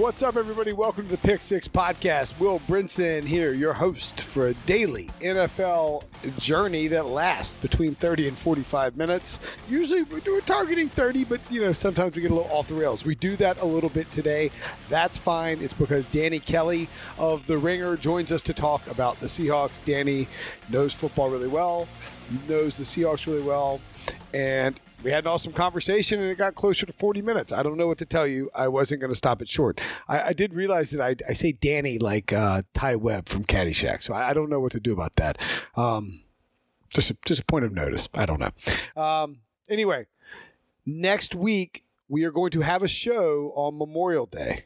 What's up, everybody? Welcome to the Pick Six Podcast. Will Brinson here, your host for a daily NFL journey that lasts between 30 and 45 minutes. Usually we're targeting 30, but you know, sometimes we get a little off the rails. We do that a little bit today. That's fine. It's because Danny Kelly of The Ringer joins us to talk about the Seahawks. Danny knows football really well, knows the Seahawks really well, and we had an awesome conversation and it got closer to 40 minutes. I don't know what to tell you. I wasn't going to stop it short. I, I, did realize that I, I say Danny like uh, Ty Webb from Caddyshack, so I, I, don't know what to do about that. Um, just, a, just a point of notice. I don't know. Um, anyway, next week we are going to have a show on Memorial Day.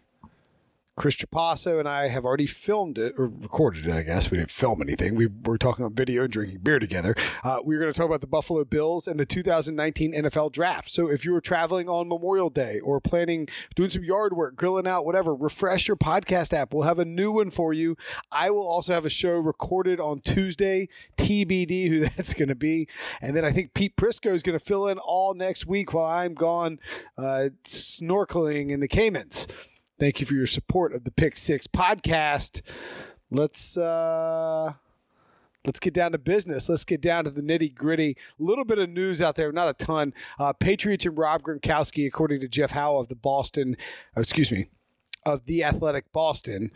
Chris Trapasso and I have already filmed it or recorded it. I guess we didn't film anything. We were talking on video and drinking beer together. Uh, we were going to talk about the Buffalo Bills and the 2019 NFL Draft. So if you were traveling on Memorial Day or planning doing some yard work, grilling out, whatever, refresh your podcast app. We'll have a new one for you. I will also have a show recorded on Tuesday. TBD who that's going to be, and then I think Pete Prisco is going to fill in all next week while I'm gone uh, snorkeling in the Caymans. Thank you for your support of the Pick Six podcast. Let's uh let's get down to business. Let's get down to the nitty gritty. A little bit of news out there, not a ton. Uh, Patriots and Rob Gronkowski, according to Jeff Howe of the Boston, uh, excuse me, of the Athletic Boston,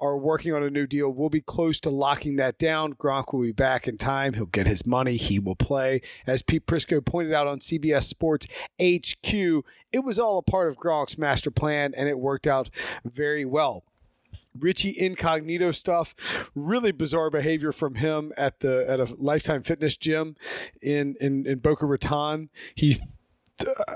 are working on a new deal. We'll be close to locking that down. Gronk will be back in time. He'll get his money. He will play. As Pete Prisco pointed out on CBS Sports HQ, it was all a part of Gronk's master plan, and it worked out very well. Richie Incognito stuff, really bizarre behavior from him at the at a Lifetime Fitness gym in in, in Boca Raton. He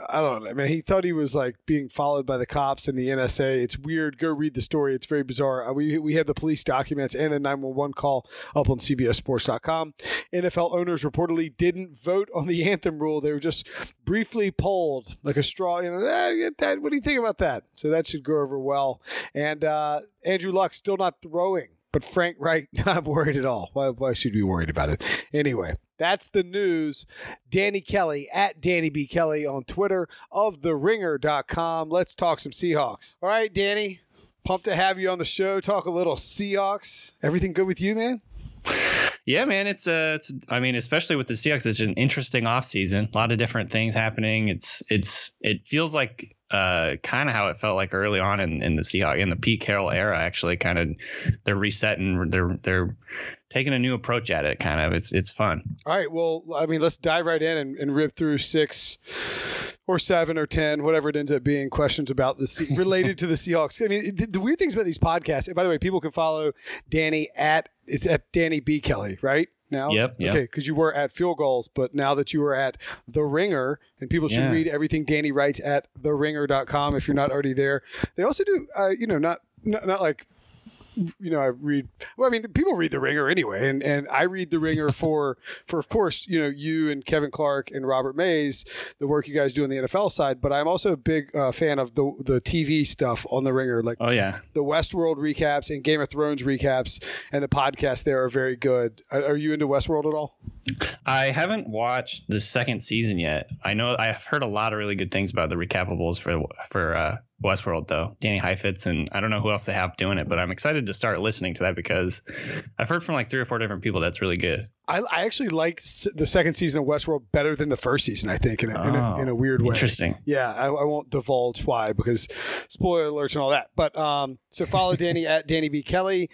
I don't know. I mean, he thought he was like being followed by the cops and the NSA. It's weird. Go read the story. It's very bizarre. Uh, we we had the police documents and the 911 call up on CBSSports.com. NFL owners reportedly didn't vote on the anthem rule. They were just briefly polled, like a straw. You know, eh, that. What do you think about that? So that should go over well. And uh, Andrew Luck still not throwing but Frank Reich, not worried at all. Why, why should we be worried about it? Anyway, that's the news. Danny Kelly at Danny B. Kelly on Twitter of theringer.com. Let's talk some Seahawks. All right, Danny. Pumped to have you on the show. Talk a little Seahawks. Everything good with you, man? Yeah, man, it's a, uh, it's. I mean, especially with the Seahawks, it's an interesting offseason. A lot of different things happening. It's, it's, it feels like uh, kind of how it felt like early on in, in the Seahawks in the Pete Carroll era. Actually, kind of they're resetting. They're they're taking a new approach at it. Kind of it's it's fun. All right. Well, I mean, let's dive right in and, and rip through six or seven or ten, whatever it ends up being, questions about the related to the Seahawks. I mean, the, the, weird things about these podcasts. And by the way, people can follow Danny at it's at Danny B Kelly, right? Now, yep, yep. okay, because you were at Field Gulls, but now that you are at The Ringer, and people should yeah. read everything Danny writes at the TheRinger.com if you're not already there. They also do, uh, you know, not, not not like you know, I read. Well, I mean, people read The Ringer anyway, and and I read The Ringer for for of course, you know, you and Kevin Clark and Robert Mays, the work you guys do on the NFL side. But I'm also a big uh, fan of the the TV stuff on The Ringer, like oh yeah, the Westworld recaps and Game of Thrones recaps, and the podcast there are very good. Are, are you into Westworld at all? I haven't watched the second season yet. I know I've heard a lot of really good things about the recapables for for uh, Westworld though. Danny Heifetz and I don't know who else they have doing it, but I'm excited to start listening to that because I've heard from like three or four different people that's really good. I, I actually like the second season of Westworld better than the first season. I think in a, oh, in, a in, a, weird way. Interesting. Yeah, I, I, won't divulge why because spoiler alerts and all that. But um, so follow Danny at Danny B Kelly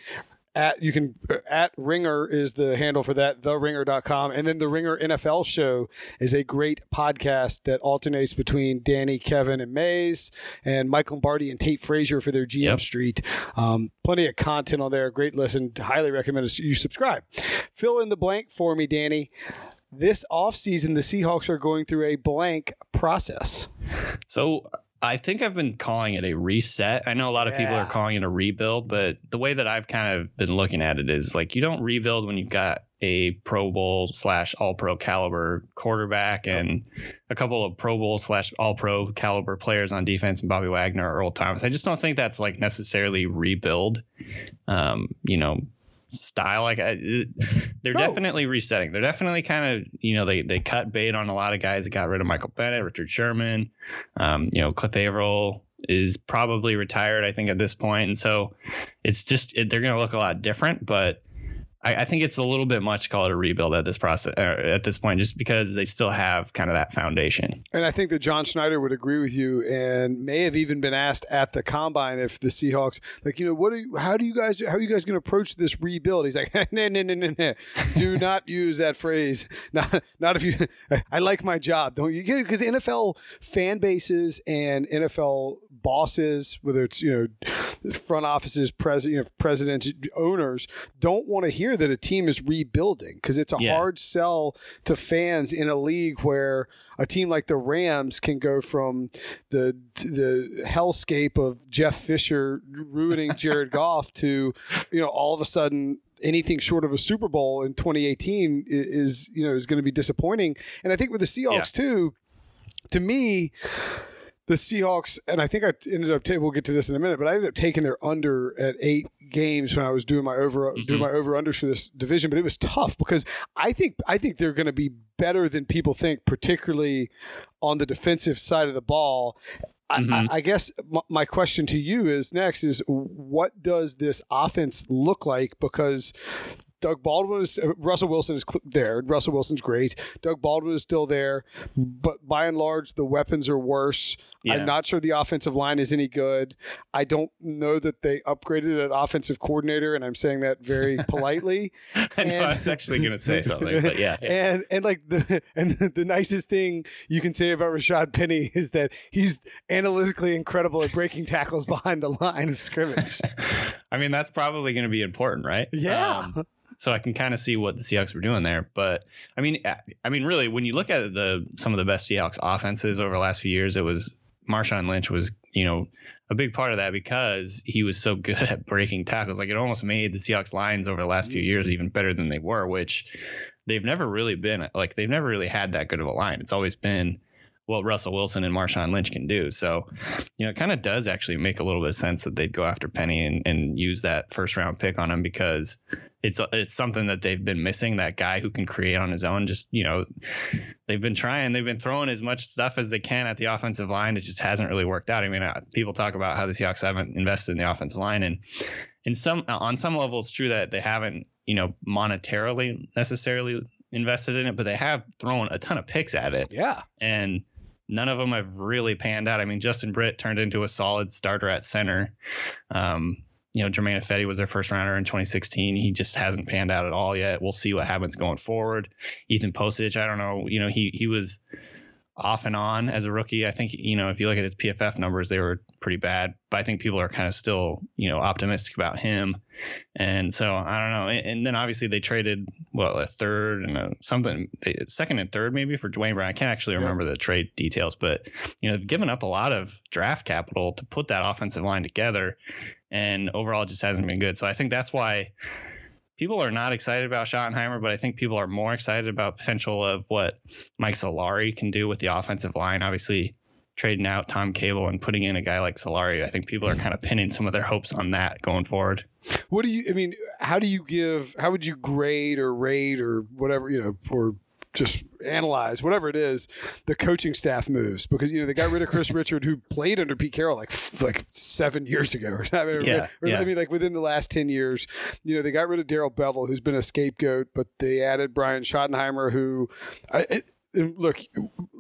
at you can at ringer is the handle for that the theringer.com and then the ringer nfl show is a great podcast that alternates between danny kevin and mays and mike lombardi and tate frazier for their gm yep. street. Um, plenty of content on there. Great listen. Highly recommend you subscribe. Fill in the blank for me danny. This offseason the seahawks are going through a blank process. So I think I've been calling it a reset. I know a lot of yeah. people are calling it a rebuild, but the way that I've kind of been looking at it is like you don't rebuild when you've got a Pro Bowl slash All Pro caliber quarterback and a couple of Pro Bowl slash All Pro caliber players on defense and Bobby Wagner or Earl Thomas. I just don't think that's like necessarily rebuild. Um, you know, style. Like I, they're no. definitely resetting. They're definitely kind of you know they they cut bait on a lot of guys that got rid of Michael Bennett, Richard Sherman, um, you know Cliff Avril, is probably retired, I think, at this point, and so it's just it, they're going to look a lot different. But I, I, think it's a little bit much to call it a rebuild at this process uh, at this point, just because they still have kind of that foundation. And I think that John Schneider would agree with you, and may have even been asked at the combine if the Seahawks, like, you know, what are you, how do you guys, how are you guys going to approach this rebuild? He's like, no, no, no, no, no, do not use that phrase. Not, not if you. I like my job, don't you? Because NFL fan bases and NFL bosses, whether it's you know front offices, president, you know, presidents, owners, don't want to hear that a team is rebuilding because it's a yeah. hard sell to fans in a league where a team like the Rams can go from the the hellscape of Jeff Fisher ruining Jared Goff to you know all of a sudden anything short of a Super Bowl in 2018 is you know is going to be disappointing. And I think with the Seahawks yeah. too, to me the Seahawks, and I think I ended up. Taking we'll get to this in a minute, but I ended up taking their under at eight games when I was doing my over mm-hmm. doing my over unders for this division. But it was tough because I think I think they're going to be better than people think, particularly on the defensive side of the ball. Mm-hmm. I, I, guess my question to you is next is what does this offense look like? Because Doug Baldwin is Russell Wilson is there. Russell Wilson's great. Doug Baldwin is still there, but by and large, the weapons are worse. Yeah. I'm not sure the offensive line is any good. I don't know that they upgraded an offensive coordinator, and I'm saying that very politely. I, and, know, I was actually going to say something, but yeah, yeah. And and like the and the, nicest thing you can say about Rashaad Penny is that he's analytically incredible at breaking tackles behind the line of scrimmage. I mean, that's probably going to be important, right? Yeah. Um, so I can kind of see what the Seahawks were doing there. But I mean, I mean, really, when you look at the some of the best Seahawks offenses over the last few years, it was Marshawn Lynch was, you know, a big part of that because he was so good at breaking tackles. Like it almost made the Seahawks lines over the last few years even better than they were, which they've never really been like they've never really had that good of a line. It's always been what Russell Wilson and Marshawn Lynch can do. So, you know, it kind of does actually make a little bit of sense that they'd go after Penny and, and use that first round pick on him because it's it's something that they've been missing. That guy who can create on his own. Just you know, they've been trying. They've been throwing as much stuff as they can at the offensive line. It just hasn't really worked out. I mean, uh, people talk about how the Seahawks haven't invested in the offensive line, and in some on some level, it's true that they haven't you know monetarily necessarily invested in it, but they have thrown a ton of picks at it. Yeah, and none of them have really panned out. I mean, Justin Britt turned into a solid starter at center. Um, you know, Germain Ifedi was their first rounder in 2016. He just hasn't panned out at all yet. We'll see what happens going forward. Ethan Pocic, I don't know. You know, he he was off and on as a rookie. I think, you know, if you look at his PFF numbers, they were pretty bad, but I think people are kind of still, you know, optimistic about him. And so I don't know. And, and then obviously they traded, well, a third and a, something, second and third maybe for Duane Brown. I can't actually remember yeah. the trade details, but, you know, they've given up a lot of draft capital to put that offensive line together. And overall, it just hasn't been good. So I think that's why people are not excited about Schottenheimer, but I think people are more excited about potential of what Mike Solari can do with the offensive line. Obviously, trading out Tom Cable and putting in a guy like Solari, I think people are kind of pinning some of their hopes on that going forward. What do you? I mean, how do you give? How would you grade or rate or whatever you know for just analyze whatever it is the coaching staff moves because you know they got rid of Kris Richard who played under Pete Carroll like like seven years ago or something. Yeah, or, yeah. I mean like within the last ten years, you know they got rid of Darrell Bevell who's been a scapegoat, but they added Brian Schottenheimer who. I, it, look,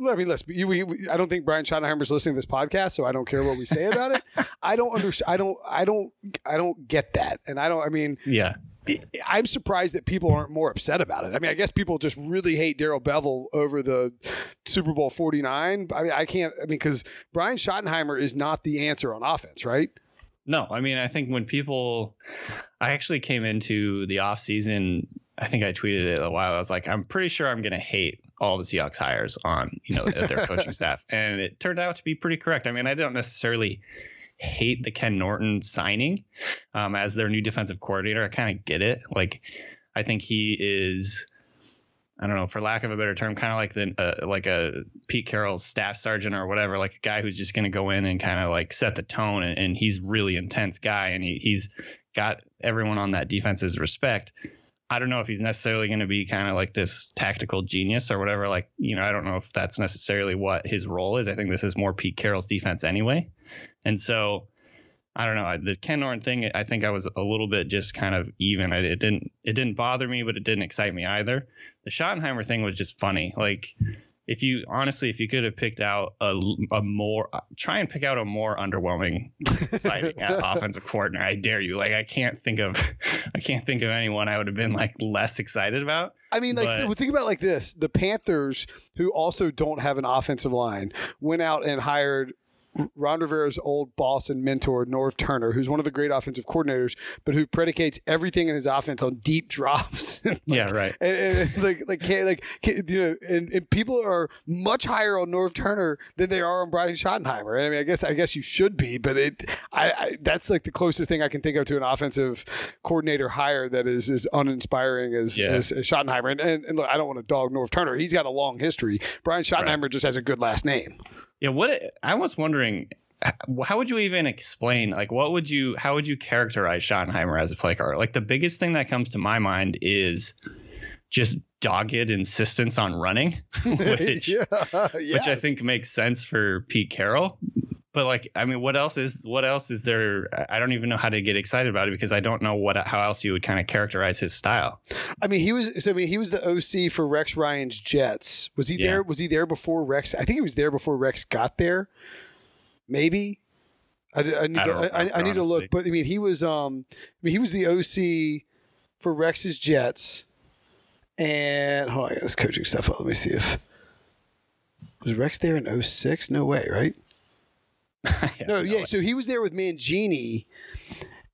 I mean, let's. We, we, I don't think Brian Schottenheimer's listening to this podcast, so I don't care what we say about it. I don't understand. I don't. I don't. I don't get that, and I don't. I mean, yeah. I'm surprised that people aren't more upset about it. I mean, I guess people just really hate Darrell Bevell over the Super Bowl 49. I mean, I can't, I mean, because Brian Schottenheimer is not the answer on offense, right? No, I mean, I think when people, I actually came into the offseason, I think I tweeted it a while. I was like, I'm pretty sure I'm going to hate all the Seahawks hires on, you know, their coaching staff. And it turned out to be pretty correct. I mean, I don't necessarily hate the Ken Norton signing um, as their new defensive coordinator. I kind of get it. Like, I think he is. I don't know, for lack of a better term, kind of like the uh, like a Pete Carroll staff sergeant or whatever, like a guy who's just going to go in and kind of like set the tone. And, and, he's really intense guy, and he, he's got everyone on that defense's respect. I don't know if he's necessarily going to be kind of like this tactical genius or whatever. Like, you know, I don't know if that's necessarily what his role is. I think this is more Pete Carroll's defense anyway. And so I don't know. The Ken Norton thing, I think I was a little bit just kind of even. It didn't it didn't bother me, but it didn't excite me either. The Schottenheimer thing was just funny. Like if you honestly, if you could have picked out a, a more, uh, try and pick out a more underwhelming sighting offensive coordinator. I dare you. Like I can't think of, I can't think of anyone I would have been like less excited about. I mean, like but, think about it like this: the Panthers, who also don't have an offensive line, went out and hired Ron Rivera's old boss and mentor, Norv Turner, who's one of the great offensive coordinators, but who predicates everything in his offense on deep drops. like, yeah, right. And, and, like, like, like, you know, and, and people are much higher on Norv Turner than they are on Brian Schottenheimer. And I mean, I guess, I guess you should be, but it, I, I that's like the closest thing I can think of to an offensive coordinator hire that is as uninspiring as, yeah. as, as Schottenheimer. And, and, and, look, I don't want to dog Norv Turner. He's got a long history. Brian Schottenheimer right. just has a good last name. Yeah, what I was wondering, how would you even explain? Like, what would you, how would you characterize Schottenheimer as a play caller? Like, the biggest thing that comes to my mind is just dogged insistence on running, which, yeah, yes. which I think makes sense for Pete Carroll. But like, I mean, what else is what else is there? I don't even know how to get excited about it because I don't know what how else you would kind of characterize his style. I mean, he was. So, I mean, he was the OC for Rex Ryan's Jets. Was he yeah. there? Was he there before Rex? I think he was there before Rex got there. Maybe. I, I need I to, I, I, need to look, but I mean, he was. Um, I mean, he was the OC for Rex's Jets, and hold on, I got his coaching stuff. Up. Let me see if was Rex there in 06? No way, right? no, yeah. So he was there with Mangini,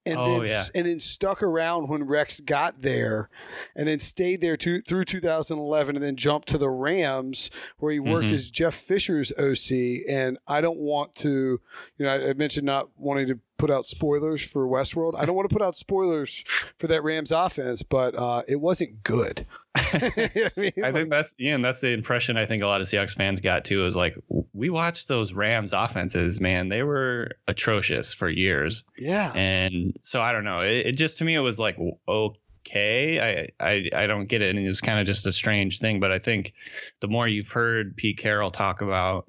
and oh, then yeah. and then stuck around when Rex got there, and then stayed there to, through 2011, and then jumped to the Rams where he worked mm-hmm. as Jeff Fisher's OC. And I don't want to, you know, I, I mentioned not wanting to put out spoilers for Westworld. I don't want to put out spoilers for that Rams offense, but uh, it wasn't good. I, mean, I think that's yeah, and that's the impression I think a lot of Seahawks fans got too. Is like we watched those Rams offenses, man, they were atrocious for years. Yeah, and so I don't know. It, it just to me it was like okay. I I I don't get it, and it's kind of just a strange thing. But I think the more you've heard Pete Carroll talk about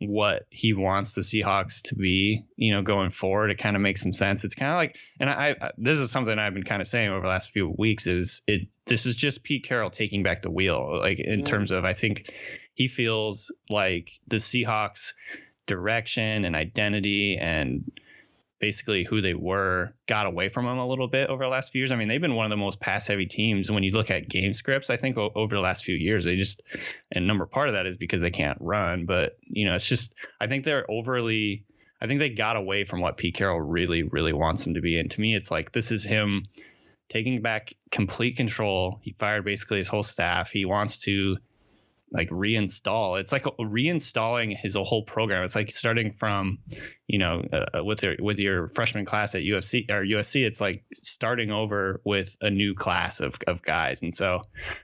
what he wants the Seahawks to be, you know, going forward. It kind of makes some sense. It's kind of like, and I, I, this is something I've been kind of saying over the last few weeks is it, this is just Pete Carroll taking back the wheel. Like in terms of, I think he feels like the Seahawks direction and identity and basically who they were got away from them a little bit over the last few years. I mean, they've been one of the most pass heavy teams when you look at game scripts. I think over the last few years, they just and number part of that is because they can't run, but you know, it's just I think they're overly. I think they got away from what Pete Carroll really, really wants them to be. And to me, it's like this is him taking back complete control. He fired basically his whole staff. He wants to like reinstall. It's like reinstalling his whole program. It's like starting from, you know, uh, with your with your freshman class at UFC or USC. It's like starting over with a new class of of guys. And so,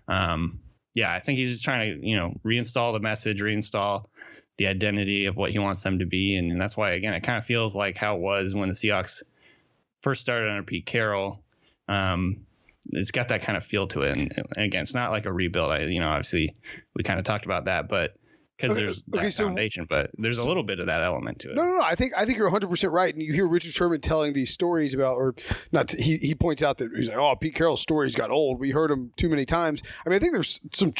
um, yeah, I think he's just trying to you know reinstall the message, reinstall the identity of what he wants them to be, and, and that's why again it kind of feels like how it was when the Seahawks first started under Pete Carroll. Um, it's got that kind of feel to it. And, and again, it's not like a rebuild. I, you know, obviously we kind of talked about that, but because there's that okay, so, foundation, but there's a little bit of that element to it. No, no, no. I think I think you're 100 percent right. And you hear Richard Sherman telling these stories about, or not. He he points out that he's like, oh, Pete Carroll's stories got old. We heard them too many times. I mean, I think there's some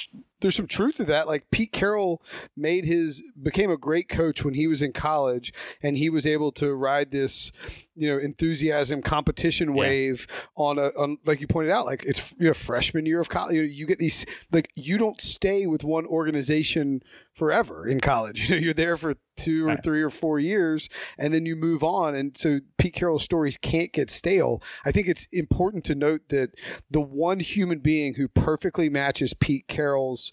there's some truth to that. Like Pete Carroll made his became a great coach when he was in college, and he was able to ride this you know enthusiasm competition wave yeah. on a on, like you pointed out like it's you know freshman year of college you, know, you get these like you don't stay with one organization forever in college you know you're there for two or three or four years and then you move on and so pete carroll's stories can't get stale i think it's important to note that the one human being who perfectly matches pete carroll's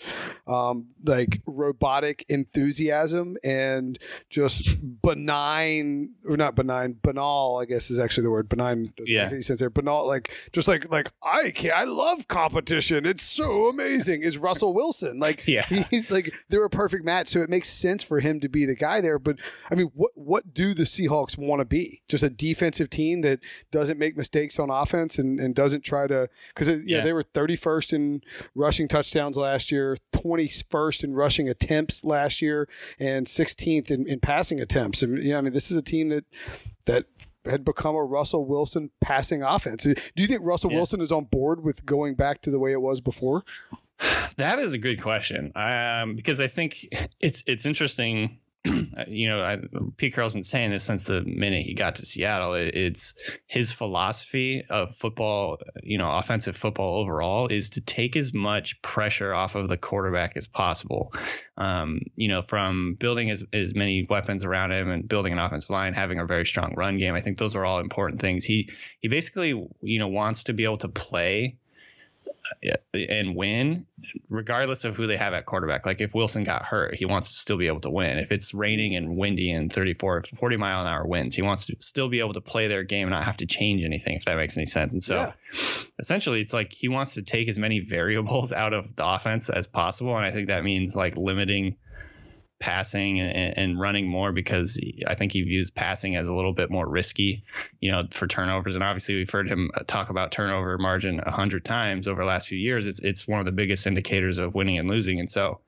um, like robotic enthusiasm and just benign or not benign banal I guess is actually the word. Benign doesn't Yeah. make any sense there. Banal, like just like like I can't. I love competition. It's so amazing. Is Russell Wilson like? Yeah. he's like they're a perfect match, so it makes sense for him to be the guy there. But I mean, what what do the Seahawks want to be? Just a defensive team that doesn't make mistakes on offense and, and doesn't try to because yeah. Yeah. they were 31st in rushing touchdowns last year, 21st in rushing attempts last year, and 16th in, in passing attempts. And yeah, I mean, this is a team that that had become a Russell Wilson passing offense. Do you think Russell Yeah. Wilson is on board with going back to the way it was before? That is a good question, um, because I think it's it's interesting. you know, I, Pete Carroll's been saying this since the minute he got to Seattle. It, it's his philosophy of football. You know, offensive football overall is to take as much pressure off of the quarterback as possible. Um, you know, from building as as many weapons around him and building an offensive line, having a very strong run game. I think those are all important things. He he basically you know wants to be able to play and win regardless of who they have at quarterback. Like if Wilson got hurt, he wants to still be able to win. If it's raining and windy and 34, 40 mile an hour winds, he wants to still be able to play their game and not have to change anything, if that makes any sense. And so Yeah. essentially it's like he wants to take as many variables out of the offense as possible. And I think that means like limiting passing and, and running more because I think he views passing as a little bit more risky, you know, for turnovers. And obviously, we've heard him talk about turnover margin a hundred times over the last few years. It's it's one of the biggest indicators of winning and losing. And so,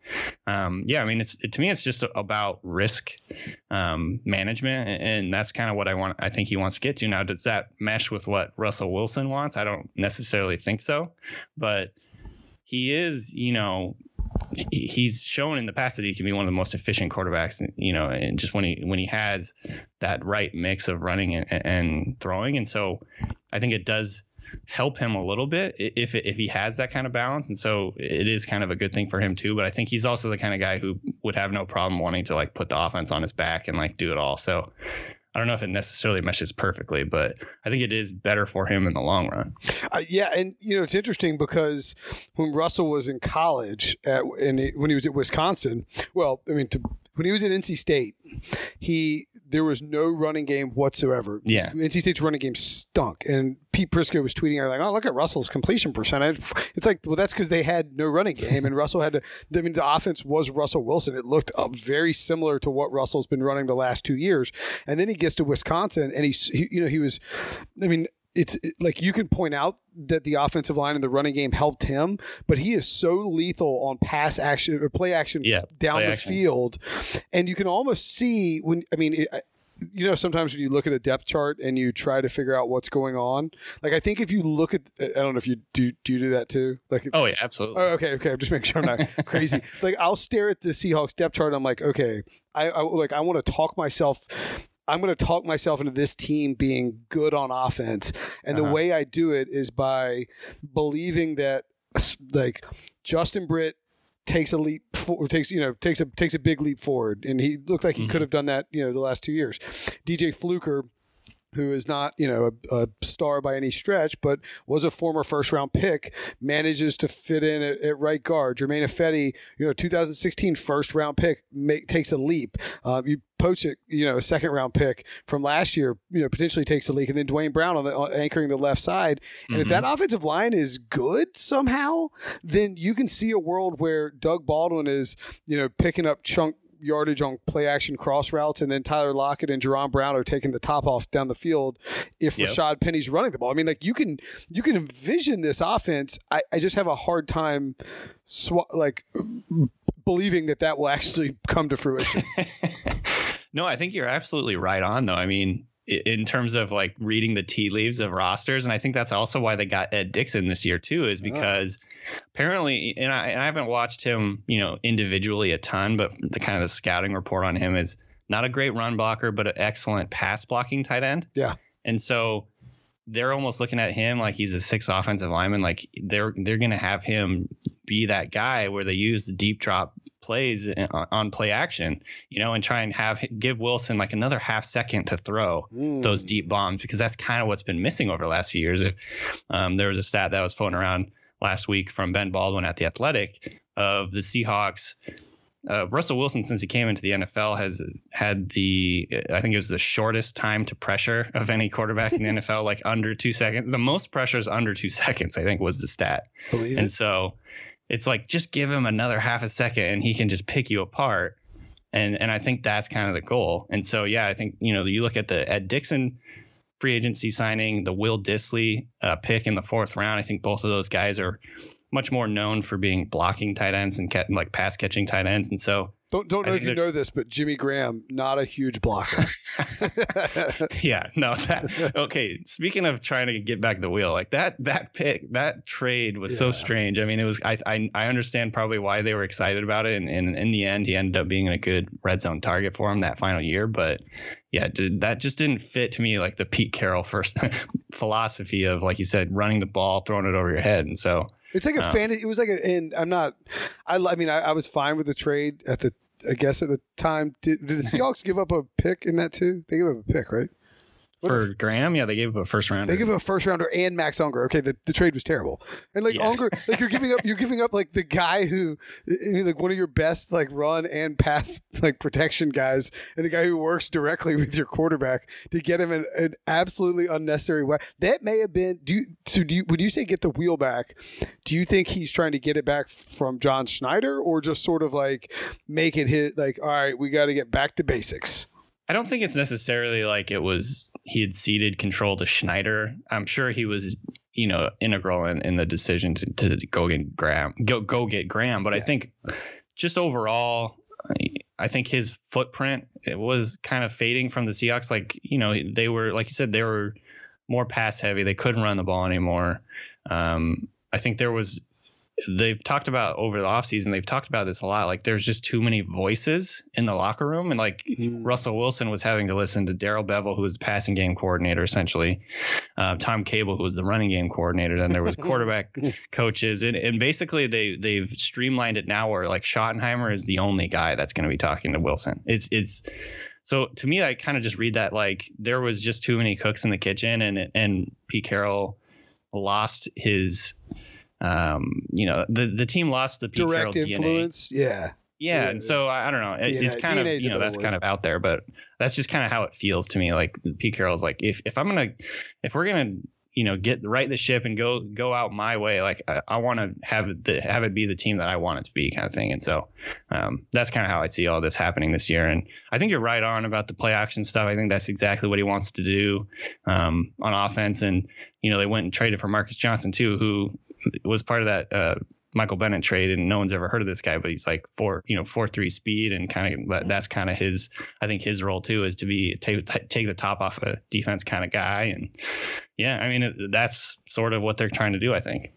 um, yeah, I mean, it's to me, it's just about risk um, management, and, and that's kind of what I want. I think he wants to get to now. Does that mesh with what Russell Wilson wants? I don't necessarily think so, but he is, you know, he's shown in the past that he can be one of the most efficient quarterbacks, you know, and just when he when he has that right mix of running and, and throwing, and so I think it does help him a little bit if if he has that kind of balance, and so it is kind of a good thing for him too. But I think he's also the kind of guy who would have no problem wanting to like put the offense on his back and like do it all. So. I don't know if it necessarily meshes perfectly, but I think it is better for him in the long run. Uh, yeah, and you know it's interesting because when Russell was in college, at, and he, when he was at Wisconsin, well, I mean, to, when he was at NC State, he there was no running game whatsoever. Yeah. NC State's running game stunk, and Pete Prisco was tweeting out like, "Oh, look at Russell's completion percentage." It's like, well, that's because they had no running game, and Russell had to. I mean, the offense was Russell Wilson. It looked uh, very similar to what Russell's been running the last two years, and then he gets to Wisconsin, and he's, he, you know, he was, I mean. It's it- like you can point out that the offensive line and the running game helped him, but he is so lethal on pass action or play action Yeah, down play the action. field, and you can almost see when I mean, it, you know, sometimes when you look at a depth chart and you try to figure out what's going on, like I think if you look at, I don't know if you do, do you do that too? Like, Oh yeah, absolutely. oh, okay, okay, I'm just making sure I'm not crazy. Like I'll stare at the Seahawks depth chart. And I'm like, okay, I, I like I want to talk myself. I'm going to talk myself into this team being good on offense, and the Uh-huh. way I do it is by believing that, like, Justin Britt takes a leap for, takes you know takes a takes a big leap forward and he looked like he Mhm. could have done that you know the last two years DJ Fluker who is not you know a, a star by any stretch but was a former first round pick manages to fit in at, at right guard. Germain Ifedi you know 2016 first round pick make, takes a leap. Uh, you poach it you know a second round pick from last year you know potentially takes a leap and then Duane Brown on the on, anchoring the left side. And if Mhm. that offensive line is good somehow, then you can see a world where Doug Baldwin is, you know, picking up chunk yardage on play action cross routes, and then Tyler Lockett and Jaron Brown are taking the top off down the field if Yep. Rashaad Penny's running the ball. I mean, like you can you can envision this offense. I, I just have a hard time sw- like believing that that will actually come to fruition. no, I think you're absolutely right on though. I mean, in terms of like reading the tea leaves of rosters, and I think that's also why they got Ed Dickson this year too, is ah. because apparently, and I, and I haven't watched him, you know, individually a ton, but the kind of the scouting report on him is not a great run blocker, but an excellent pass blocking tight end. Yeah. and so they're almost looking at him like he's a six offensive lineman. Like they're they're gonna have him be that guy where they use the deep drop plays on on play action, you know, and try and have give Wilson like another half second to throw Mm. those deep bombs because that's kind of what's been missing over the last few years. If, Um, there was a stat that was floating around last week from Ben Baldwin at the Athletic of the Seahawks uh, Russell Wilson, since he came into the NFL, has had the I think it was the shortest time to pressure of any quarterback in the NFL, like under two seconds. The most pressure is under two seconds, I think, was the stat. Believe and it. so it's like just give him another half a second, and he can just pick you apart. And and I think that's kind of the goal. And so yeah, I think you know you look at the Ed Dickson free agency signing, the Will Dissly uh, pick in the fourth round. I think both of those guys are much more known for being blocking tight ends and ca- like pass catching tight ends. And so don't don't know if you know this, but Jimmy Graham not a huge blocker. yeah, no. That, okay, speaking of trying to get back the wheel, like that that pick that trade was so strange. I mean, it was I, I I understand probably why they were excited about it, and, and in the end, he ended up being a good red zone target for him that final year. But yeah, dude, that just didn't fit to me like the Pete Carroll first philosophy of like you said, running the ball, throwing it over your head, and so It's like a Oh. fantasy. It was like a, and I'm not. I, I mean, I, I was fine with the trade at the. I guess at the time, did, did the Seahawks give up a pick in that too? They gave up a pick, right? For Graham, yeah, they gave up a first round. They give up a first rounder and Max Unger. Okay, the, the trade was terrible. And like Yeah. Unger, like you're giving up, you're giving up like the guy who, I mean, like one of your best like run and pass like protection guys, and the guy who works directly with your quarterback to get him an, an absolutely unnecessary way. That may have been. Do you, so? Do you when you say get the wheel back? Do you think he's trying to get it back from John Schneider, or just sort of like make it hit? Like, all right, we got to get back to basics. I don't think it's necessarily like it was he had ceded control to Schneider. I'm sure he was, you know, integral in, in the decision to, to go get Graham, go go get Graham. But I think just overall, I- I think his footprint it was kind of fading from the Seahawks. Like you know, they were like you said, they were more pass heavy. They couldn't run the ball anymore. Um, I think there was they've talked about over the offseason, they've talked about this a lot. Like there's just too many voices in the locker room. And like Mm. Russell Wilson was having to listen to Darrell Bevell, who was the passing game coordinator, essentially, uh, Tom Cable, who was the running game coordinator. Then there was quarterback coaches, and, and basically they they've streamlined it now where like Schottenheimer is the only guy that's going to be talking to Wilson. It's it's so to me, I kind of just read that like there was just too many cooks in the kitchen, and and Pete Carroll lost his. Um, you know, the the team lost the Pete Direct Carroll influence, yeah. Yeah, Yeah. and so I, I don't know. It, DNA it's kind DNA of you know that's word. kind of out there, but that's just kind of how it feels to me. Like Pete Carroll's like, if if I'm gonna, if we're gonna, you know, get right the ship and go go out my way, like I, I want to have it the, have it be the team that I want it to be, kind of thing. And so um, that's kind of how I see all this happening this year. And I think you're right on about the play action stuff. I think that's exactly what he wants to do um, on offense. And you know, they went and traded for Marcus Johnson too, who was part of that. Uh, Michael Bennett trade, and no one's ever heard of this guy, but he's like four, you know, four three speed, and kind of that, that's kind of his. I think his role too is to be take take the top off a defense kind of guy, and yeah, I mean it, that's sort of what they're trying to do. I think.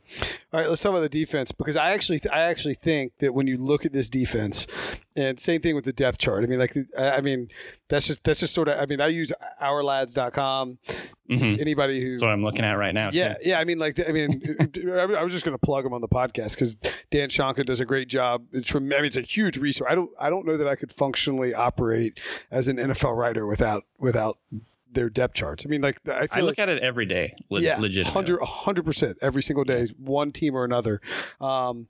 All right, let's talk about the defense because I actually I actually think that when you look at this defense, and same thing with the depth chart. I mean, like I mean, that's just that's just sort of. I mean, I use ourlads.com. Mhm. Anybody who That's what I'm looking at right now. yeah, too. yeah. I mean, like, I mean, I was just going to plug him on the podcast because Dan Shonka does a great job. It's from, I mean, it's a huge resource. I don't, I don't know that I could functionally operate as an NFL writer without, without their depth charts. I mean, like, I I look like, at it every day. Le- yeah, legitimately. hundred percent every single day, one team or another. Um,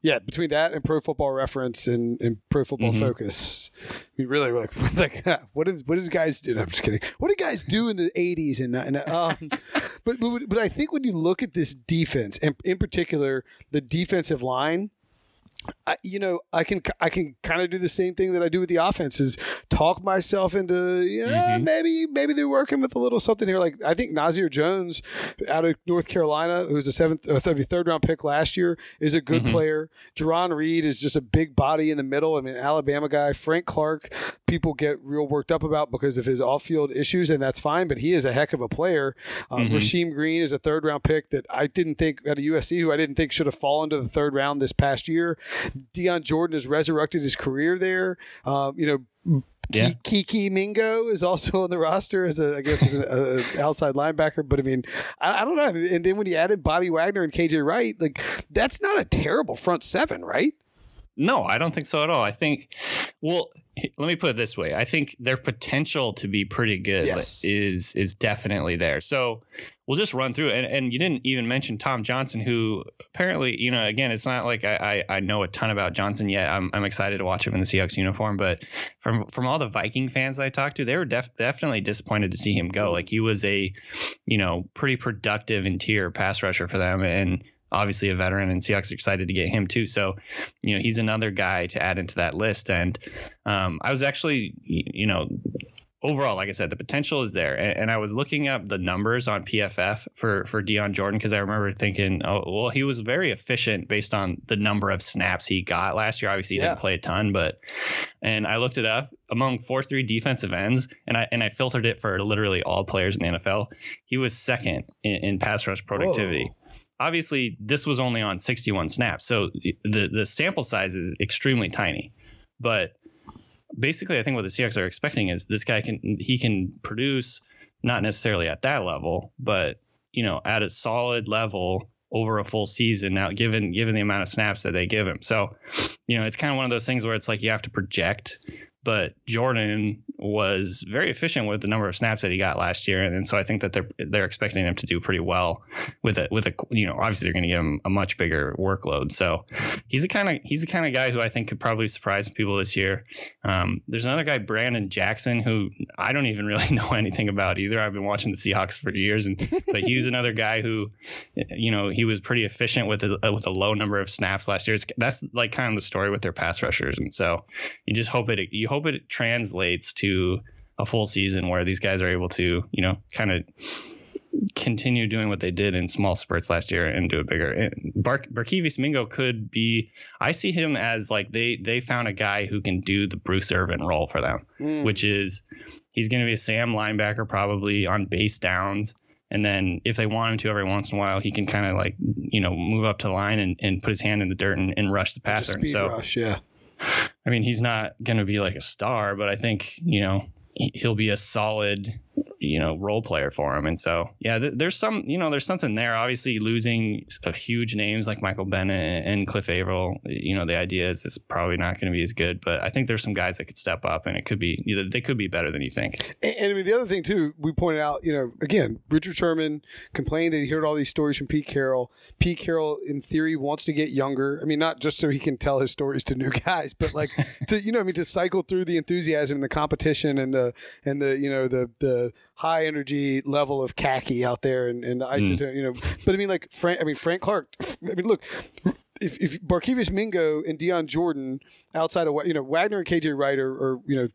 yeah, between that and Pro Football Reference and, and Pro Football Mhm. Focus, I mean, really, like, like what did what did guys do? No, I'm just kidding. What did guys do in the '80s and, and um, but, but but I think when you look at this defense, and in particular the defensive line, I, you know, I can I can kind of do the same thing that I do with the offense is talk myself into yeah Mhm. maybe maybe they're working with a little something here. Like I think Nazair Jones out of North Carolina, who was a seventh uh, th- third round pick last year, is a good Mhm. player. Jarran Reed is just a big body in the middle. I mean, Alabama guy. Frank Clark, people get real worked up about because of his off field issues, and that's fine. But he is a heck of a player. Um, Mhm. Rasheem Green is a third round pick that I didn't think at a USC, who I didn't think should have fallen to the third round this past year. Dion Jordan has resurrected his career there. Um, you know, Yeah. Ki- Kiki Mingo is also on the roster as a, I guess, as an outside linebacker. But I mean, I, I don't know. And then when you add in Bobby Wagner and KJ Wright, like that's not a terrible front seven, right? No, I don't think so at all. I think, well, let me put it this way: I think their potential to be pretty good yes. is is definitely there. So we'll just run through it. And, and you didn't even mention Tom Johnson, who apparently, you know, again, it's not like I, I, I know a ton about Johnson yet. I'm, I'm excited to watch him in the Seahawks uniform, but from from all the Viking fans I talked to, they were def- definitely disappointed to see him go. Like he was a, you know, pretty productive interior pass rusher for them, and obviously a veteran, and Seahawks are excited to get him too. So, you know, he's another guy to add into that list. And um, I was actually, you know, overall, like I said, the potential is there. And, and, I was looking up the numbers on PFF for for Dion Jordan because I remember thinking, oh, well, he was very efficient based on the number of snaps he got last year. Obviously, he yeah. didn't play a ton, but and I looked it up among four three defensive ends, and I and I filtered it for literally all players in the NFL. He was second in, in pass rush productivity. Whoa obviously this was only on 61 snaps, so the the sample size is extremely tiny. But basically, I think what the Seahawks are expecting is this guy can he can produce not necessarily at that level, but you know at a solid level over a full season now given given the amount of snaps that they give him so you know it's kind of one of those things where it's like you have to project but Jordan was very efficient with the number of snaps that he got last year, and, and so I think that they're they're expecting him to do pretty well with it. With a you know obviously they're going to give him a much bigger workload. So he's the kind of he's the kind of guy who I think could probably surprise people this year. Um, there's another guy Brandon Jackson who I don't even really know anything about either. I've been watching the Seahawks for years, and but he was another guy who you know he was pretty efficient with a, with a low number of snaps last year. It's, that's like kind of the story with their pass rushers, and so you just hope it you hope it translates to a full season where these guys are able to, you know, kind of continue doing what they did in small spurts last year and do it bigger. Bar- Barkevious Mingo could be. I see him as like they they found a guy who can do the Bruce Irvin role for them, mm. which is he's going to be a Sam linebacker probably on base downs. And then if they want him to every once in a while, he can kind of like, you know, move up to the line and, and put his hand in the dirt and, and rush the passer. So, rush, yeah. I mean, he's not going to be like a star, but I think, you know, he'll be a solid you know role player for him. And so yeah th- there's some you know there's something there. Obviously losing huge names like michael bennett and cliff avril you know the idea is it's probably not going to be as good but i think there's some guys that could step up and it could be you know, they could be better than you think. And, and, i mean the other thing too we pointed out you know again richard sherman complained that he heard all these stories from pete carroll. Pete carroll in theory wants to get younger. I mean not just so he can tell his stories to new guys but like to you know i mean to cycle through the enthusiasm and the competition and the and the you know the the high energy level of khaki out there and, and the hmm. isotone, mm. you know. But I mean, like Frank, I mean Frank Clark. I mean, look, if if Barkevious Mingo and Dion Jordan outside of you know Wagner and KJ Wright are, are you know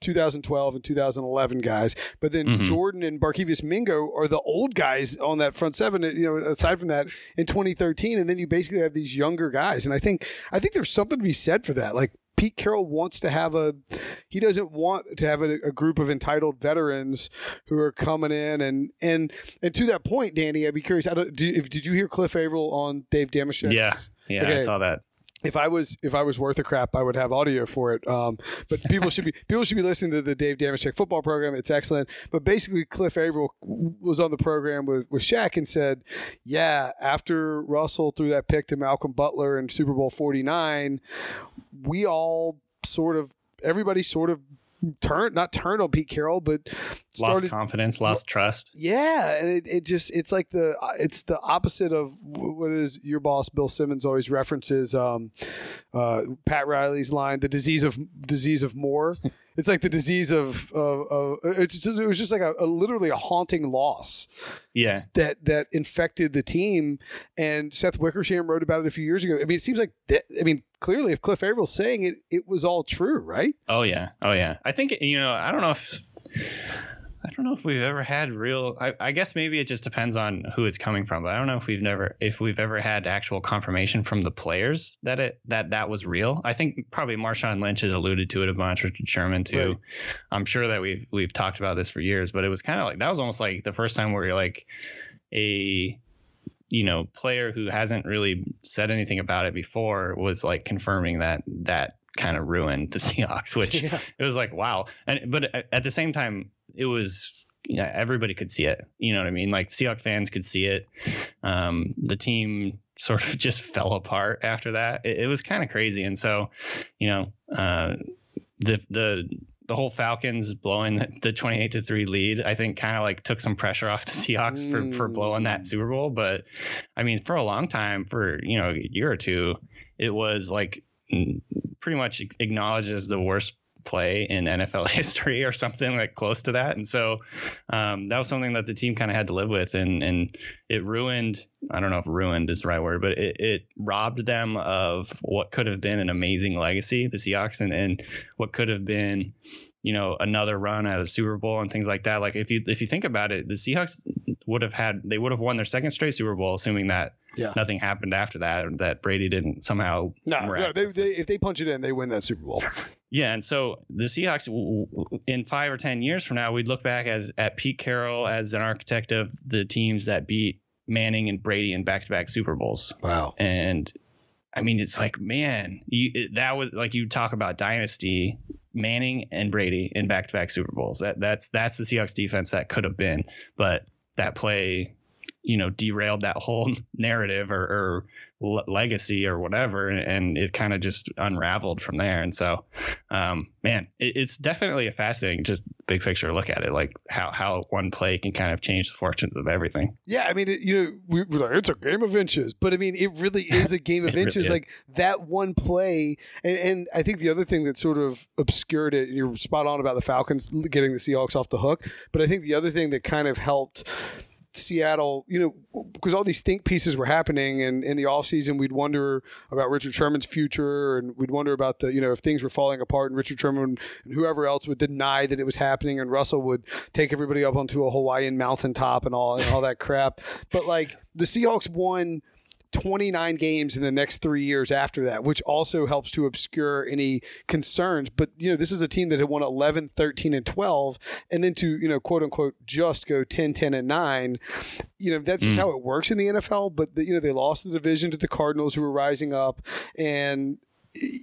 2012 and 2011 guys, but then mm-hmm. Jordan and Barkevious Mingo are the old guys on that front seven. You know, aside from that, in 2013, and then you basically have these younger guys, and I think I think there's something to be said for that. Like Pete Carroll wants to have a, he doesn't want to have a, a, group of entitled veterans who are coming in and and and to that point, Danny, I'd be curious. I don't, do, if, did you hear Cliff Avril on Dave Dameshek? Yeah, yeah, okay. I saw that if I was if I was worth a crap, I would have audio for it. Um, but people should be people should be listening to the Dave Dameshek football program. It's excellent. But basically, Cliff Avril was on the program with with Shek and said, "Yeah, after Russell threw that pick to Malcolm Butler in Super Bowl forty nine, we all sort of everybody sort of turned not turn on Pete Carroll, but started, lost confidence, lost trust. Yeah, and it, it just it's like the it's the opposite of what is your boss Bill Simmons always references um, uh, Pat Riley's line, the disease of disease of more. it's like the disease of, of, of it's just, it was just like a, a, literally a haunting loss. Yeah, that that infected the team, and Seth Wickersham wrote about it a few years ago. I mean, it seems like that, I mean, clearly, if Cliff Avril's saying it, it was all true, right? Oh yeah, oh yeah. I think you know, I don't know if I don't know if we've ever had real. I, I, guess maybe it just depends on who it's coming from. But I don't know if we've never, if we've ever had actual confirmation from the players that it that that was real. I think probably Marshawn Lynch has alluded to it a bunch. Richard Sherman too. Right. I'm sure that we've we've talked about this for years. But it was kind of like that was almost like the first time where you're like a you know player who hasn't really said anything about it before was like confirming that that kind of ruined the Seahawks, which yeah. it was like wow. And but at the same time, it was yeah, everybody could see it. You know what I mean? Like Seahawks fans could see it. Um, the team sort of just fell apart after that. It, it was kind of crazy, and so you know uh, the the the whole Falcons blowing the, the 28 to 3 lead, I think kind of like took some pressure off the Seahawks mm. for, for blowing that Super Bowl. But I mean, for a long time, for, you know, a year or two, it was like pretty much acknowledged as the worst play in NFL history or something like close to that. And so um, that was something that the team kind of had to live with, and and it ruined. I don't know if ruined is the right word, but it, it robbed them of what could have been an amazing legacy, the Seahawks, and, and what could have been you know another run at a Super Bowl and things like that. Like if you if you think about it, the Seahawks would have had they would have won their second straight Super Bowl, assuming that yeah. nothing happened after that, or that Brady didn't somehow. No, no they, they, if they punch it in, they win that Super Bowl. Yeah, and so the Seahawks, in five or ten years from now, we'd look back as at Pete Carroll as an architect of the teams that beat Manning and Brady in back-to-back Super Bowls. Wow! And I mean, it's like, man, you, that was like you talk about dynasty. Manning and Brady in back-to-back Super Bowls. That that's that's the Seahawks defense that could have been, but that play you know derailed that whole narrative or, or legacy or whatever and it kind of just unraveled from there. And so um, man it, it's definitely a fascinating just big picture look at it like how how one play can kind of change the fortunes of everything. Yeah i mean it, you know we, like, it's a game of inches but i mean it really is a game of inches. really like that one play and, and i think the other thing that sort of obscured it you're spot on about the falcons getting the seahawks off the hook but i think the other thing that kind of helped Seattle, you know, because all these think pieces were happening and in the offseason, we'd wonder about Richard Sherman's future and we'd wonder about the, you know, if things were falling apart and Richard Sherman and whoever else would deny that it was happening and Russell would take everybody up onto a Hawaiian mountaintop and all, and all that crap. But like the Seahawks won – 29 games in the next three years after that, which also helps to obscure any concerns. But, you know, this is a team that had won 11, 13, and 12, and then to, you know, quote unquote, just go 10, 10, and 9. You know, that's just mm. how it works in the NFL. But, the, you know, they lost the division to the Cardinals who were rising up, and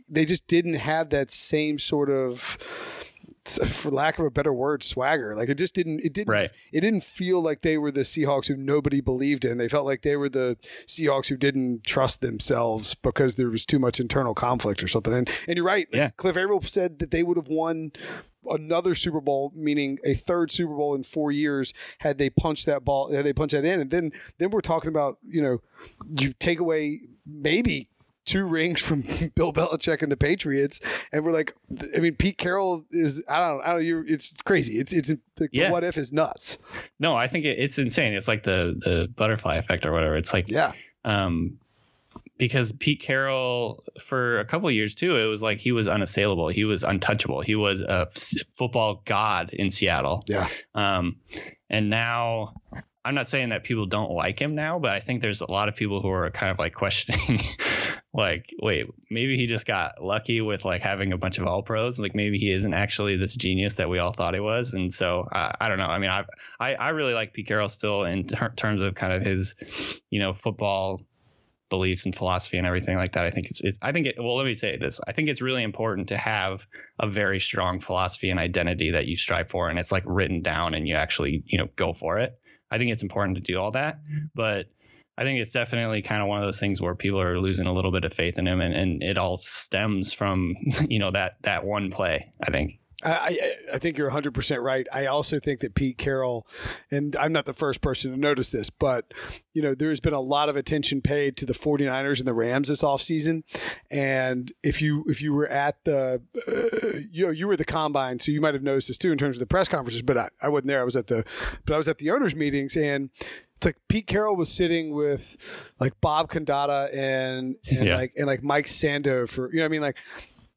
they just didn't have that same sort of for lack of a better word, swagger. Like it just didn't it didn't right. it didn't feel like they were the Seahawks who nobody believed in. They felt like they were the Seahawks who didn't trust themselves because there was too much internal conflict or something. And and you're right. Yeah. Cliff Avril said that they would have won another Super Bowl, meaning a third Super Bowl in four years, had they punched that ball, had they punched that in. And then then we're talking about, you know, you take away maybe two rings from Bill Belichick and the Patriots, and we're like, I mean, Pete Carroll is I don't know. I don't you it's crazy. It's it's the, yeah. what if is nuts. No, I think it, it's insane. It's like the the butterfly effect or whatever. It's like yeah. Um, because Pete Carroll for a couple years too, it was like he was unassailable. He was untouchable. He was a f- football god in Seattle. Yeah. Um, and now I'm not saying that people don't like him now, but I think there's a lot of people who are kind of like questioning like wait maybe he just got lucky with like having a bunch of all pros. Like maybe he isn't actually this genius that we all thought he was. And so uh, i don't know. I mean i i, I really like pete carroll still in ter- terms of kind of his you know football beliefs and philosophy and everything like that. I think it's, it's i think it well let me say this. I think it's really important to have a very strong philosophy and identity that you strive for and it's like written down and you actually you know go for it i think it's important to do all that mm-hmm. but I think it's definitely kind of one of those things where people are losing a little bit of faith in him, and, and it all stems from you know that that one play. I think. I, I think you're 100% right. I also think that Pete Carroll, and I'm not the first person to notice this, but, you know, there's been a lot of attention paid to the 49ers and the Rams this offseason. And if you if you were at the, uh, you know, you were the combine, so you might have noticed this too in terms of the press conferences, but I, I wasn't there. I was at the, but I was at the owners' meetings and it's like Pete Carroll was sitting with like Bob Condotta and and yeah. like and like Mike Sando for you know what I mean like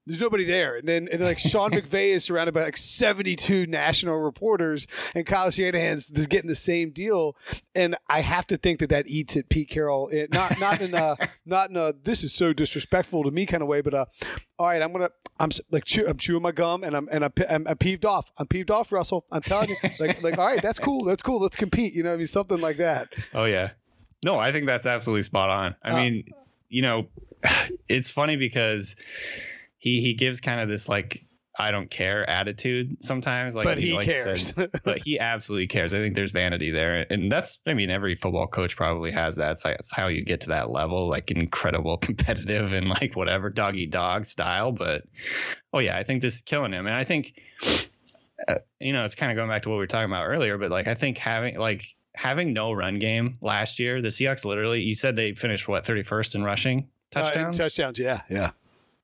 there's nobody there. And then, and then like Sean McVay is surrounded by like 72 national reporters, and Kyle Shanahan's is getting the same deal. And I have to think that that eats at Pete Carroll. It, not not in a not in a this is so disrespectful to me kind of way, but uh, all right, I'm gonna I'm like chew, I'm chewing my gum and I'm and I'm, I'm, I'm peeved off. I'm peeved off, Russell. I'm telling you, like like all right, that's cool, that's cool. Let's compete. You know, I mean something like that. Oh yeah, no, I think that's absolutely spot on. I uh, mean, you know, it's funny because he he gives kind of this like I don't care attitude sometimes. Like, but he like cares. Said, but he absolutely cares. I think there's vanity there, and that's I mean every football coach probably has that. It's, like, it's how you get to that level, like incredible competitive and like whatever dog eat dog style. But oh yeah, I think this is killing him, and I think uh, you know it's kind of going back to what we were talking about earlier. But like I think having like having no run game last year, the Seahawks literally you said they finished what 31st in rushing touchdowns. Uh, touchdowns, yeah, yeah.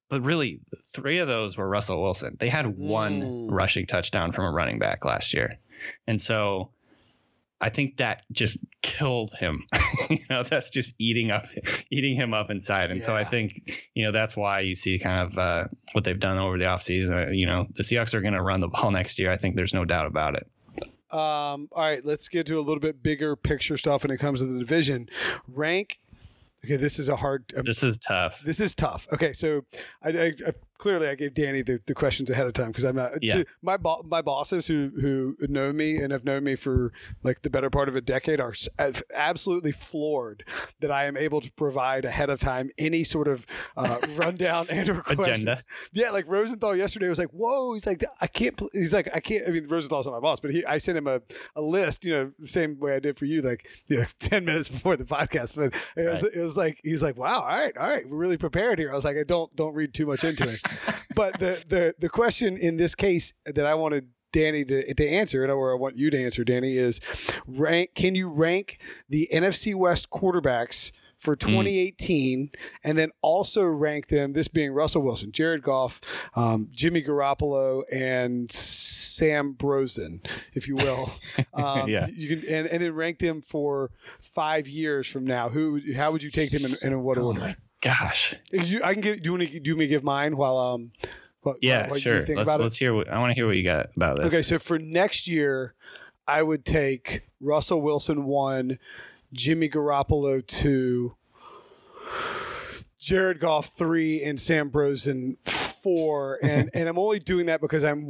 But really, three of those were Russell Wilson. They had one Mm. rushing touchdown from a running back last year. And so I think that just killed him. you know, that's just eating up eating him up inside. And so I think, you know, that's why you see kind of uh, what they've done over the offseason. Uh, you know, the Seahawks are going to run the ball next year. I think there's no doubt about it. Um, all right, let's get to a little bit bigger picture stuff when it comes to the division. Rank. Okay, this is a hard. um, This is tough. This is tough. Okay, so I, I, I clearly I gave Danny the, the questions ahead of time because I'm not. Yeah. My bo- my bosses who who know me and have known me for like the better part of a decade are s- absolutely floored that I am able to provide ahead of time any sort of uh, rundown and or. Agenda. Yeah, like Rosenthal yesterday was like, "Whoa!" He's like, "I can't." pl-" He's like, "I can't." I mean, Rosenthal's not my boss, but he, I sent him a, a list, you know, same way I did for you, like you know, ten minutes before the podcast. But it was, it was like he's like, "Wow, all right, all right, we're really prepared here." I was like, "I don't don't read too much into it." but the the the question in this case that I wanted Danny to, to answer, and or I want you to answer, Danny, is rank. Can you rank the NFC West quarterbacks? For 2018, and then also rank them. This being Russell Wilson, Jared Goff, um, Jimmy Garoppolo, and Sam Brosen, if you will. Um, Yeah. You can and, and then rank them for five years from now. Who? How would you take them, and, and in what Oh order? my gosh. You- I can give. Do you want to do me give mine while um. While, Yeah, you sure. think Let's about it? let's hear what I want to hear what you got about this. Okay, so for next year, I would take Russell Wilson one, Jimmy Garoppolo two, Jared Goff three, and Sam Brosen four. And and I'm only doing that because I'm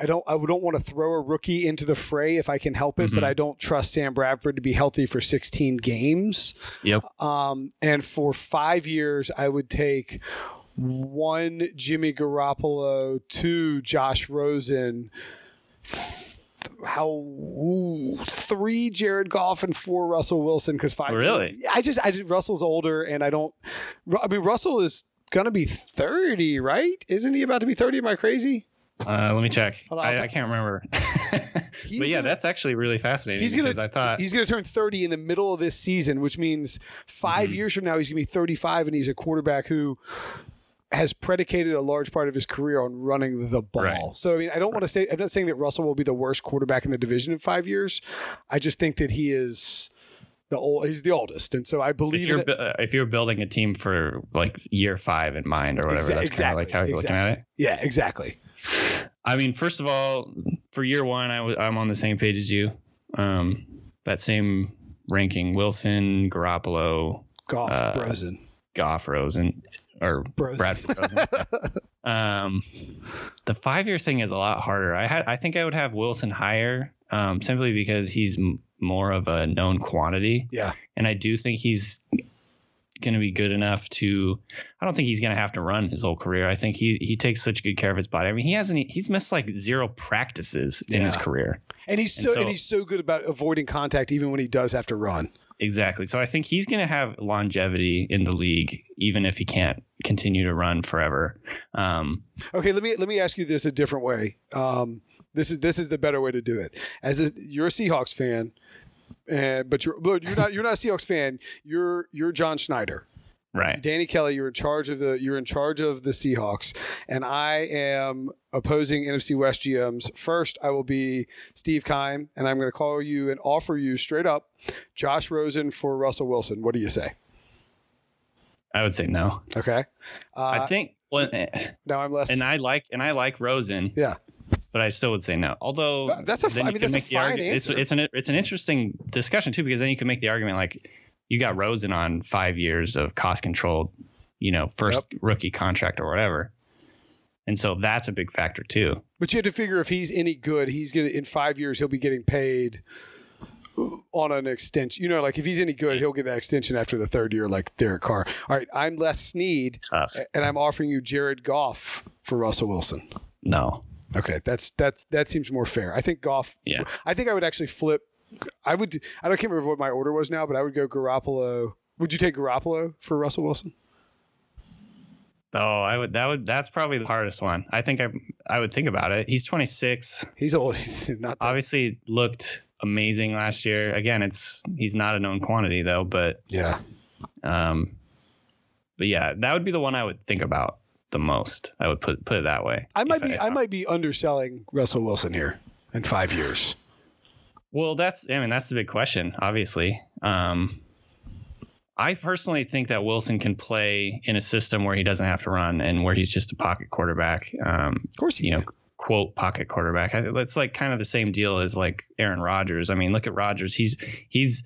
I don't I don't want to throw a rookie into the fray if I can help it, but Mhm. I don't trust Sam Bradford to be healthy for 16 games. Yep. Um, and for five years, I would take one Jimmy Garoppolo, two Josh Rosen, how ooh, three Jared Goff and four Russell Wilson because five. Really? I just I just Russell's older and I don't. I mean Russell is gonna be thirty, right? Isn't he about to be thirty? Am I crazy? Uh, let me check. On, I, I can't remember. But yeah, gonna- that's actually really fascinating He's gonna- because I thought He's going to turn 30 in the middle of this season, which means 5 Mhm. years from now, he's going to be 35, and he's a quarterback who has predicated a large part of his career on running the ball. Right. So, I mean, I don't want to say, I'm not saying that Russell will be the worst quarterback in the division in five years. I just think that he is the old, he's the oldest. And so I if believe you're that. uh, if you're building a team for like year five in mind or whatever, Exa- that's kind of like how you're looking at it. Yeah, exactly. I mean, first of all, for year one, I w- I'm on the same page as you. Um, that same ranking: Wilson, Garoppolo, Goff, Uh, Brosen. Goff, Rosen, or Brosen. Bradford. Rosen. um, the five year thing is a lot harder. I had I think I would have Wilson higher, um, simply because he's m- more of a known quantity. Yeah. and I do think he's going to be good enough to. I don't think he's going to have to run his whole career. I think he he takes such good care of his body. I mean, he hasn't. He's missed like zero practices in his career. And he's And so, so- and he's so good about avoiding contact even when he does have to run. Exactly. So I think he's going to have longevity in the league, even if he can't continue to run forever. Um, Okay, let me let me ask you this a different way. Um, this is this is the better way to do it. As a, you're a Seahawks fan, and but you're but you're not you're not a Seahawks fan. You're you're John Schneider, right. Danny Kelly. You're in charge of the you're in charge of the Seahawks, and I am opposing NFC West GMs. First, I will be Steve Keim, and I'm going to call you and offer you straight up Josh Rosen for Russell Wilson. What do you say? I would say no. Okay, uh, I think. Well, eh, now I'm less. and I like and I like Rosen. Yeah. But I still would say no. Although that's a then fi- I mean, that's a fine argu- It's answer. it's an it's an interesting discussion too because then you can make the argument like you got Rosen on five years of cost controlled, you know, first rookie contract or whatever, and so that's a big factor too. But you have to figure if he's any good, he's gonna in five years he'll be getting paid on an extension. You know, like if he's any good, he'll get that extension after the third year, like Derek Carr. All right, I'm Les Snead, Tough. and I'm offering you Jared Goff for Russell Wilson. No. Okay, that's that's that seems more fair. I think Goff. Yeah. I think I would actually flip. I would. I don't can't remember what my order was now, but I would go Garoppolo. Would you take Garoppolo for Russell Wilson? Oh, I would. That would. That's probably the hardest one. I think I. I would think about it. He's 26. He's old. He's not. That, Obviously, looked amazing last year. Again, it's he's not a known quantity though, but yeah. um, but yeah, that would be the one I would think about the most. I would put put it that way. I might be. I might be underselling Russell Wilson here in five years. Well, that's I mean that's the big question, obviously. Um, I personally think that Wilson can play in a system where he doesn't have to run and where he's just a pocket quarterback. Um, Of course, you know, quote pocket quarterback. It's like kind of the same deal as like Aaron Rodgers. I mean, look at Rodgers. He's he's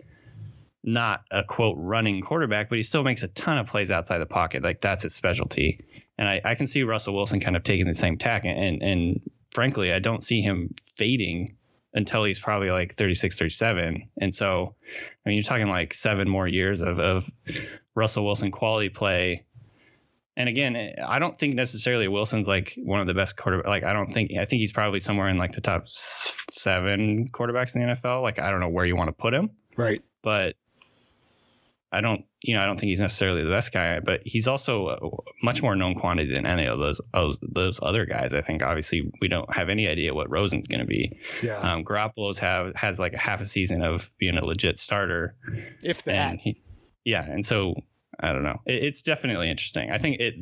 not a quote running quarterback, but he still makes a ton of plays outside the pocket. Like that's his specialty. And I, I can see Russell Wilson kind of taking the same tack. And and frankly, I don't see him fading until he's probably like 36, 37. And so, I mean, you're talking like seven more years of, of Russell Wilson quality play. And again, I don't think necessarily Wilson's like one of the best quarterback. Like, I don't think, I think he's probably somewhere in like the top seven quarterbacks in the NFL. Like, I don't know where you want to put him, Right. but I don't, you know, I don't think he's necessarily the best guy, but he's also a much more known quantity than any of those those, those other guys. I think obviously we don't have any idea what Rosen's going to be. Yeah. Um, Garoppolo's have has like a half a season of being a legit starter, if that. and he, yeah, and so I don't know. It, it's definitely interesting. I think it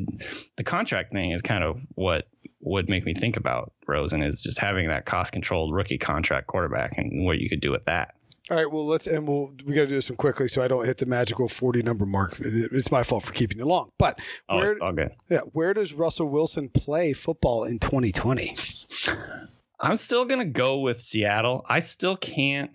the contract thing is kind of what would make me think about Rosen is just having that cost controlled rookie contract quarterback and what you could do with that. All right. Well, let's and we'll we got to do this one quickly so I don't hit the magical forty number mark. It's my fault for keeping it long. But Oh, where all good. yeah, where does Russell Wilson play football in 2020? I'm still gonna go with Seattle. I still can't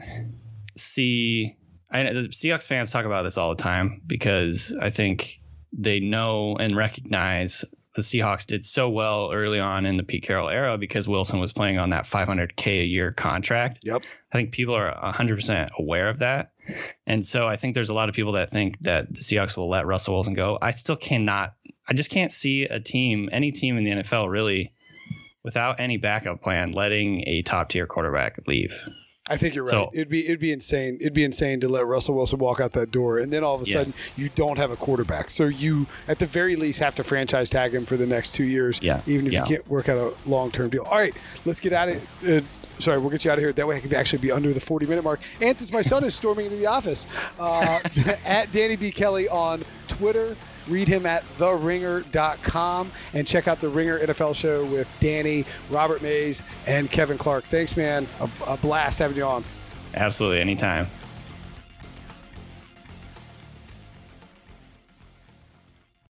see. I the Seahawks fans talk about this all the time because I think they know and recognize the Seahawks did so well early on in the Pete Carroll era because Wilson was playing on that 500k a year contract. Yep. I think people are 100% aware of that. And so I think there's a lot of people that think that the Seahawks will let Russell Wilson go. I still cannot, I just can't see a team, any team in the NFL really, without any backup plan, letting a top tier quarterback leave. I think you're right. So- it'd be it'd be insane. It'd be insane to let Russell Wilson walk out that door, and then all of a Yeah. sudden you don't have a quarterback. So you, at the very least, have to franchise tag him for the next two years. Yeah. Even if Yeah. you can't work out a long term deal. All right, let's get out of. Uh, Sorry, we'll get you out of here. That way I can actually be under the 40 minute mark. And since my son is storming into the office, uh, at Danny B. Kelly on Twitter. Read him at theringer.com and check out the Ringer NFL show with Danny, Robert Mays, and Kevin Clark. Thanks, man. A, a blast having you on. Absolutely, anytime.